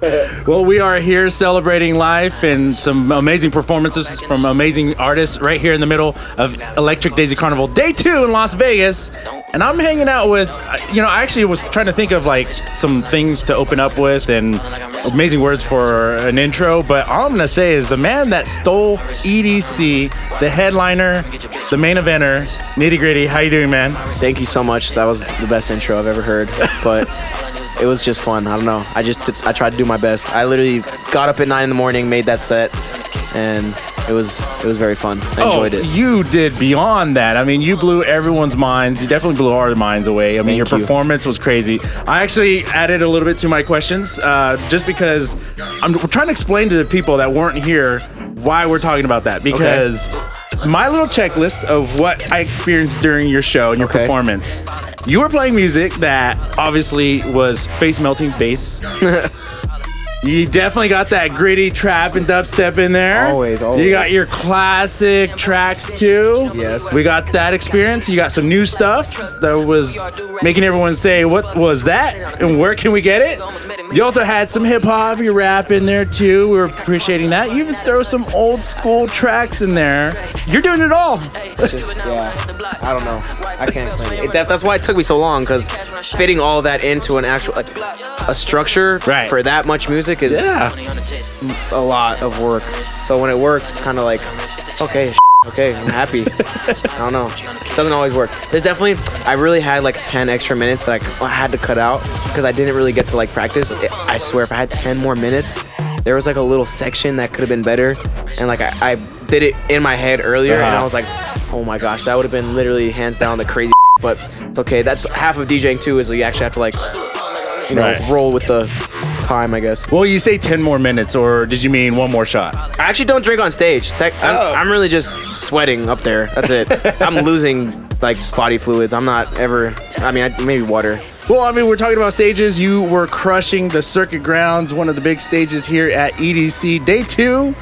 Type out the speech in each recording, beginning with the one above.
Well, we are here celebrating life and some amazing performances from amazing artists right here in the middle of Electric Daisy Carnival Day 2 in Las Vegas. And I'm hanging out with, uh, you know, I actually was trying to think of like some things to open up with and amazing words for an intro, but all I'm going to say is the man that stole EDC, the headliner, the main eventer, Nitti Gritti. How you doing, man? Thank you so much. That was the best intro I've ever heard. But it was just fun. I don't know. I just did, I tried to do my best. I literally got up at nine in the morning, made that set, and it was it was very fun. I enjoyed oh, it. You did beyond that. I mean, you blew everyone's minds. You definitely blew our minds away. I mean, Thank your you. performance was crazy. I actually added a little bit to my questions uh, just because I'm trying to explain to the people that weren't here why we're talking about that because. My little checklist of what I experienced during your show and your Okay. performance. You were playing music that obviously was face melting bass. You definitely got that gritty trap and dubstep in there. Always, always. You got your classic tracks too. Yes. We got that experience. You got some new stuff that was making everyone say, "What was that?" and where can we get it? You also had some hip hop, your rap in there too. We were appreciating that. You even throw some old school tracks in there. You're doing it all. Just yeah. I don't know. I can't explain it. that, that's why it took me so long because fitting all that into an actual like a structure Right. for that much music is Yeah. a lot of work. So when it works, it's kind of like okay. Okay, I'm happy. I don't know. It doesn't always work. There's definitely, I really had like 10 extra minutes that I, had to cut out because I didn't really get to like practice. I swear, if I had 10 more minutes, there was like a little section that could have been better. And like I, I did it in my head earlier and Uh-huh. I was like, oh my gosh, that would have been literally hands down the crazy. But it's okay. That's half of DJing too, is you actually have to like, you know, Right. roll with the time, I guess. Well, you say 10 more minutes, or did you mean one more shot? I actually don't drink on stage. Tech, I'm, Oh. I'm really just sweating up there. That's it. I'm losing like body fluids. I'm not ever. I mean, I, maybe water. Well, I mean, we're talking about stages. You were crushing the circuit grounds, one of the big stages here at EDC. Day two,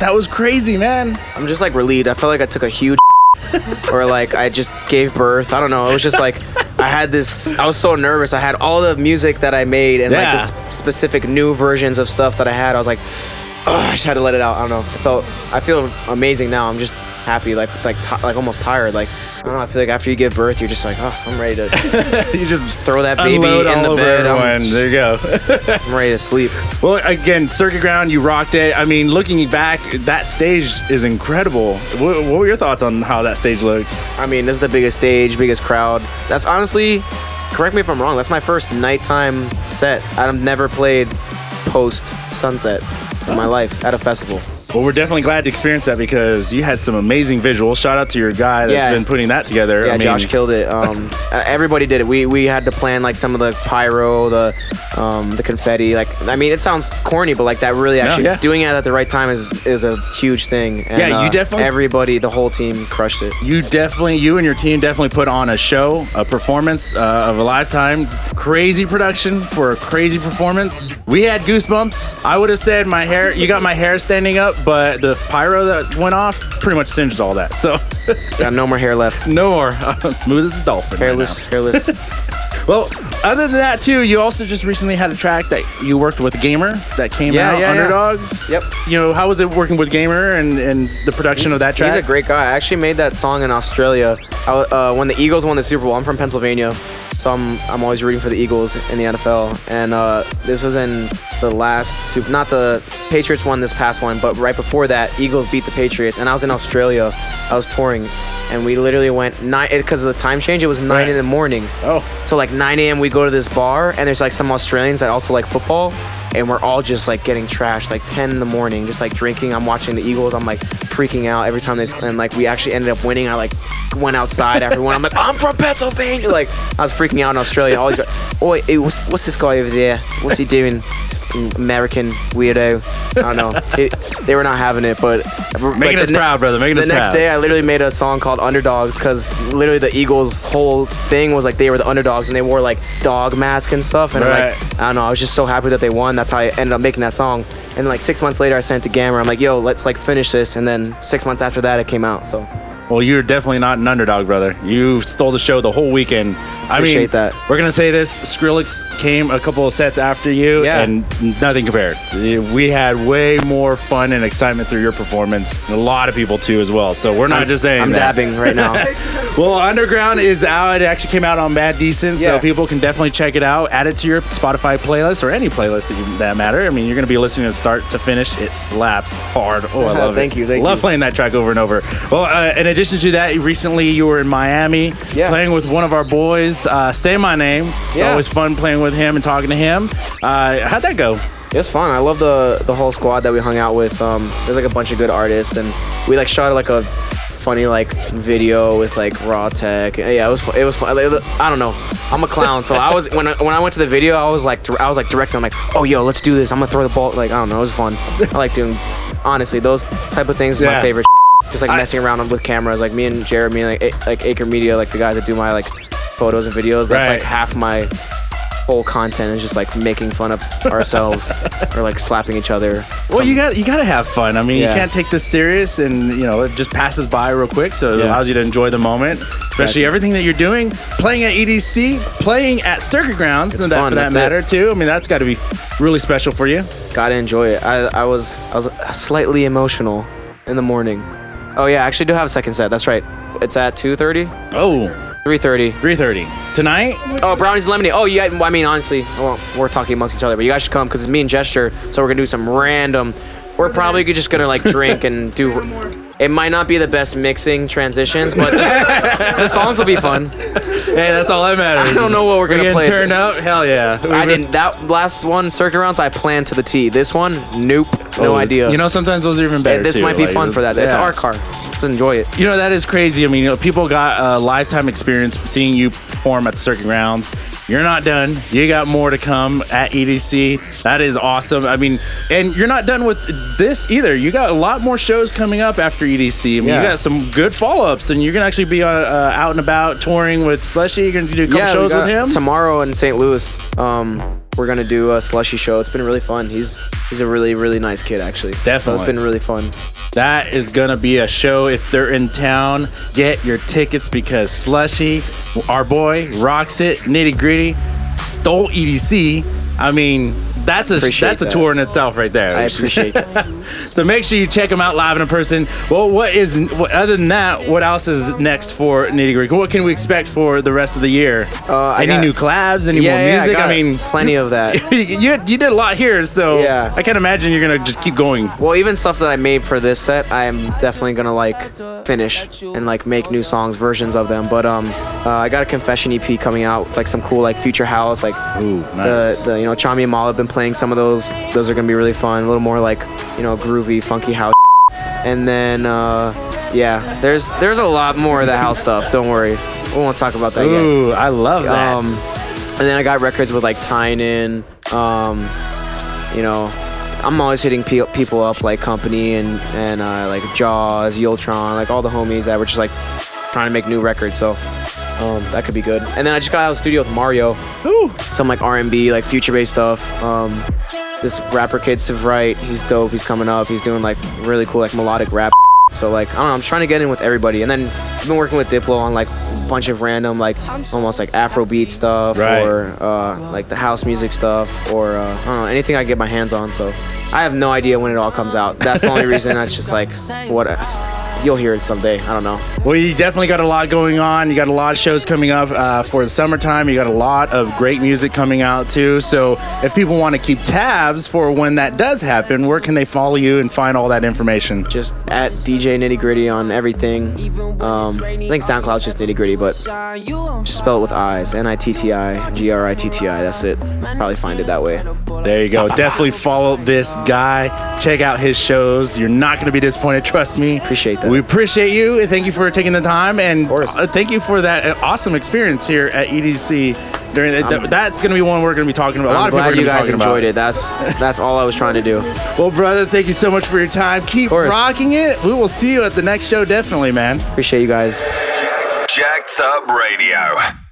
that was crazy, man. I'm just like relieved. I felt like I took a huge. or like I just gave birth. I don't know. It was just like I had this. I was so nervous. I had all the music that I made and Yeah. like the specific new versions of stuff that I had. I was like, oh, I just had to let it out. I don't know. I felt. I feel amazing now. I'm just happy. Like like ti like almost tired. Like I don't know. I feel like after you give birth, you're just like, oh, I'm ready to you just throw that baby unload in the bed. there you go. I'm ready to sleep. well, again, circuit ground, you rocked it. I mean, looking back, that stage is incredible. What, what were your thoughts on how that stage looked? I mean, this is the biggest stage, biggest crowd. That's honestly, correct me if I'm wrong. That's my first nighttime set. I've never played post sunset in my life at a festival. Well, we're definitely glad to experience that because you had some amazing visuals. Shout out to your guy that's Yeah. been putting that together. Yeah, I mean, Josh killed it. Um, uh, everybody did it. We we had to plan like some of the pyro, the um, the confetti. Like, I mean, it sounds corny, but like that really actually yeah. doing it at the right time is is a huge thing. And, Yeah, you uh, definitely- Everybody, the whole team crushed it. You definitely, you and your team definitely put on a show, a performance uh, of a lifetime. Crazy production for a crazy performance. We had goosebumps. I would have said my hair, you got my hair standing up, but the pyro that went off pretty much singed all that. So, Got no more hair left. no more. Smooth as a dolphin. right Hairless, hairless. Well, other than that, too, you also just recently had a track that you worked with Gammer that came Yeah, out, yeah, yeah. Underdogs. Yep. You know, how was it working with Gammer and, and the production of that track? He's a great guy. I actually made that song in Australia. I, uh, when the Eagles won the Super Bowl, I'm from Pennsylvania, so I'm I'm always rooting for the Eagles in the NFL. And uh, this was in the last Super, not the Patriots won this past one, but right before that, Eagles beat the Patriots. And I was in Australia. I was touring, and we literally went nine because of the time change. It was nine Right. in the morning. Oh. So like 9 a.m. we go to this bar and there's like some Australians that also like football and we're all just like getting trashed like 10 in the morning just like drinking. I'm watching the Eagles. I'm like freaking out every time they and like we actually ended up winning. I like went outside Everyone. I'm like I'm from Pennsylvania. Like I was freaking out in Australia. Always oh what's, what's this guy over there? What's he doing? American weirdo. I don't know. They, they were not having it, but Making like, us ne- proud, brother. Making us proud. the next day, I literally made a song called Underdogs because literally the Eagles' whole thing was like they were the underdogs and they wore like dog masks and stuff. And Right. like, I don't know, I was just so happy that they won. That's how I ended up making that song. And like six months later, I sent it to Gammer. I'm like, yo, let's like finish this. And then six months after that, it came out. So Well, you're definitely not an underdog, brother. You stole the show the whole weekend. I Appreciate mean, that. we're gonna say this: Skrillex came a couple of sets after you, Yeah. and nothing compared. We had way more fun and excitement through your performance. A lot of people too, as well. So we're not just saying. I'm that. dabbing right now. Well, Underground is out. It actually came out on Bad Decent, so people can definitely check it out. Add it to your Spotify playlist or any playlist that, you, that matter. I mean, you're going to be listening to start to finish. It slaps hard. Oh, I love it. Thank you, thank love you. playing that track over and over. Well, uh, in addition to that, recently you were in Miami Yeah. playing with one of our boys. Uh, Say my name. It's Yeah. always fun playing with him and talking to him. Uh, how'd that go? It was fun. I love the the whole squad that we hung out with. Um, there's like a bunch of good artists, and we like shot like a funny like video with like Rawtek. Yeah, it was it was fun. I don't know. I'm a clown, so I was when I, when I went to the video, I was like I was like directing. I'm like, oh yo, let's do this. I'm gonna throw the ball. Like I don't know, it was fun. I like doing honestly those type of things. Is Yeah. my favorite. Just like I- messing around with cameras, like me and Jeremy, like A- like Acre Media, like the guys that do my like photos and videos. That's Right. like half my whole content is just like making fun of ourselves or like slapping each other. Well, you got you got to have fun. I mean, Yeah. you can't take this serious, and you know it just passes by real quick. So it Yeah. allows you to enjoy the moment, especially Exactly. everything that you're doing, playing at EDC, playing at Circuit Grounds, and that for that that's it. matter too. I mean, that's got to be really special for you. Gotta enjoy it. I, I was I was slightly emotional in the morning. Oh yeah, I actually do have a second set. That's right. It's at 2:30, Oh, 3:30. 3:30 tonight. Oh, brownies and lemonade. Oh, yeah. I mean, honestly, well, we're talking amongst each other, but you guys should come because it's me and Gesture. So we're gonna do some random. We're probably just gonna like drink and do. It might not be the best mixing transitions, but the, the songs will be fun. Hey, that's all that matters. I don't know what we're gonna play. Turn up, hell yeah. I didn't. That last one, circuit grounds, I planned to the T. This one, nope, no Oh, idea. You know, sometimes those are even better. this too. might be Like, fun for that. It's yeah. our car. Let's enjoy it. You know that is crazy. I mean, you know, people got a lifetime experience seeing you perform at the circuit grounds. You're not done. You got more to come at EDC. That is awesome. I mean, and you're not done with this either. You got a lot more shows coming up after EDC. I mean, Yeah. you got some good follow-ups, and you're gonna actually be uh, uh, out and about touring with Slushii. You're gonna do a couple we shows with him. tomorrow in St. Louis. Um, we're gonna do a Slushii show. It's been really fun. He's he's a really really nice kid actually. So Definitely. it's been really fun. That is gonna be a show. If they're in town, get your tickets because Slushii, our boy, rocks it. Nitti Gritti, stole EDC. I mean, that's a Appreciate that's a that. tour in itself right there. I appreciate that. So make sure you check him out live in person. Well, what is what, other than that? What else is next for Nitti Gritti? What can we expect for the rest of the year? Uh, I any got- new collabs? Any yeah, more yeah, music? got I mean, plenty of that. you you did a lot here, so Yeah. I can't imagine you're gonna just keep going. Well, even stuff that I made for this set, I'm definitely gonna like finish and like make new songs, versions of them. But um, uh, I got a confession EP coming out, like some cool like future house, like Ooh, nice. the, the you know Tchami and Mal have been playing some of those. Those are gonna be really fun, a little more like you know groovy, funky house. And then uh, yeah, there's there's a lot more of the house stuff. Don't worry, we won't talk about that yet. Ooh, I love that. Um, and then I got records with like Tynan. Um, you know, I'm always hitting pe- people up like Kompany and and uh, like Jauz, Yultron, like all the homies that were just like trying to make new records. So um, that could be good. And then I just got out of the studio with Mario, Ooh. some like R&B, like future-based stuff. Um, this rapper kid Civ Wright, he's dope. He's coming up. He's doing like really cool like melodic rap. So like I don't know, I'm trying to get in with everybody. And then I've been working with Diplo on like a bunch of random like almost like Afrobeat stuff Right. or uh, like the house music stuff or uh, I don't know anything I get my hands on. So I have no idea when it all comes out. That's the only reason. That's just like what you'll hear it someday. I don't know. Well, you definitely got a lot going on. You got a lot of shows coming up uh, for the summertime. You got a lot of great music coming out too. So if people want to keep tabs for when that does happen, where can they follow you and find all that information? Just at DJ Nitti Gritti on everything. Um, I think SoundCloud's just Nitti Gritti, but just spell it with I's. N I T T I G R I T T I. That's it. Probably find it that way. There you go. Definitely follow this guy. Check out his shows. You're not going to be disappointed. Trust me. Appreciate that. We appreciate you. Thank you for taking the time and course. uh, thank you for that uh, awesome experience here at EDC. During the, I'm- that's going to be one we're going to be talking about. A lot I'm of people glad are you going to be guys enjoyed about. it. That's that's all I was trying to do. Well, brother, thank you so much for your time. Keep rocking it. We will see you at the next show, definitely, man. Appreciate you guys. Jack'd Up Radio.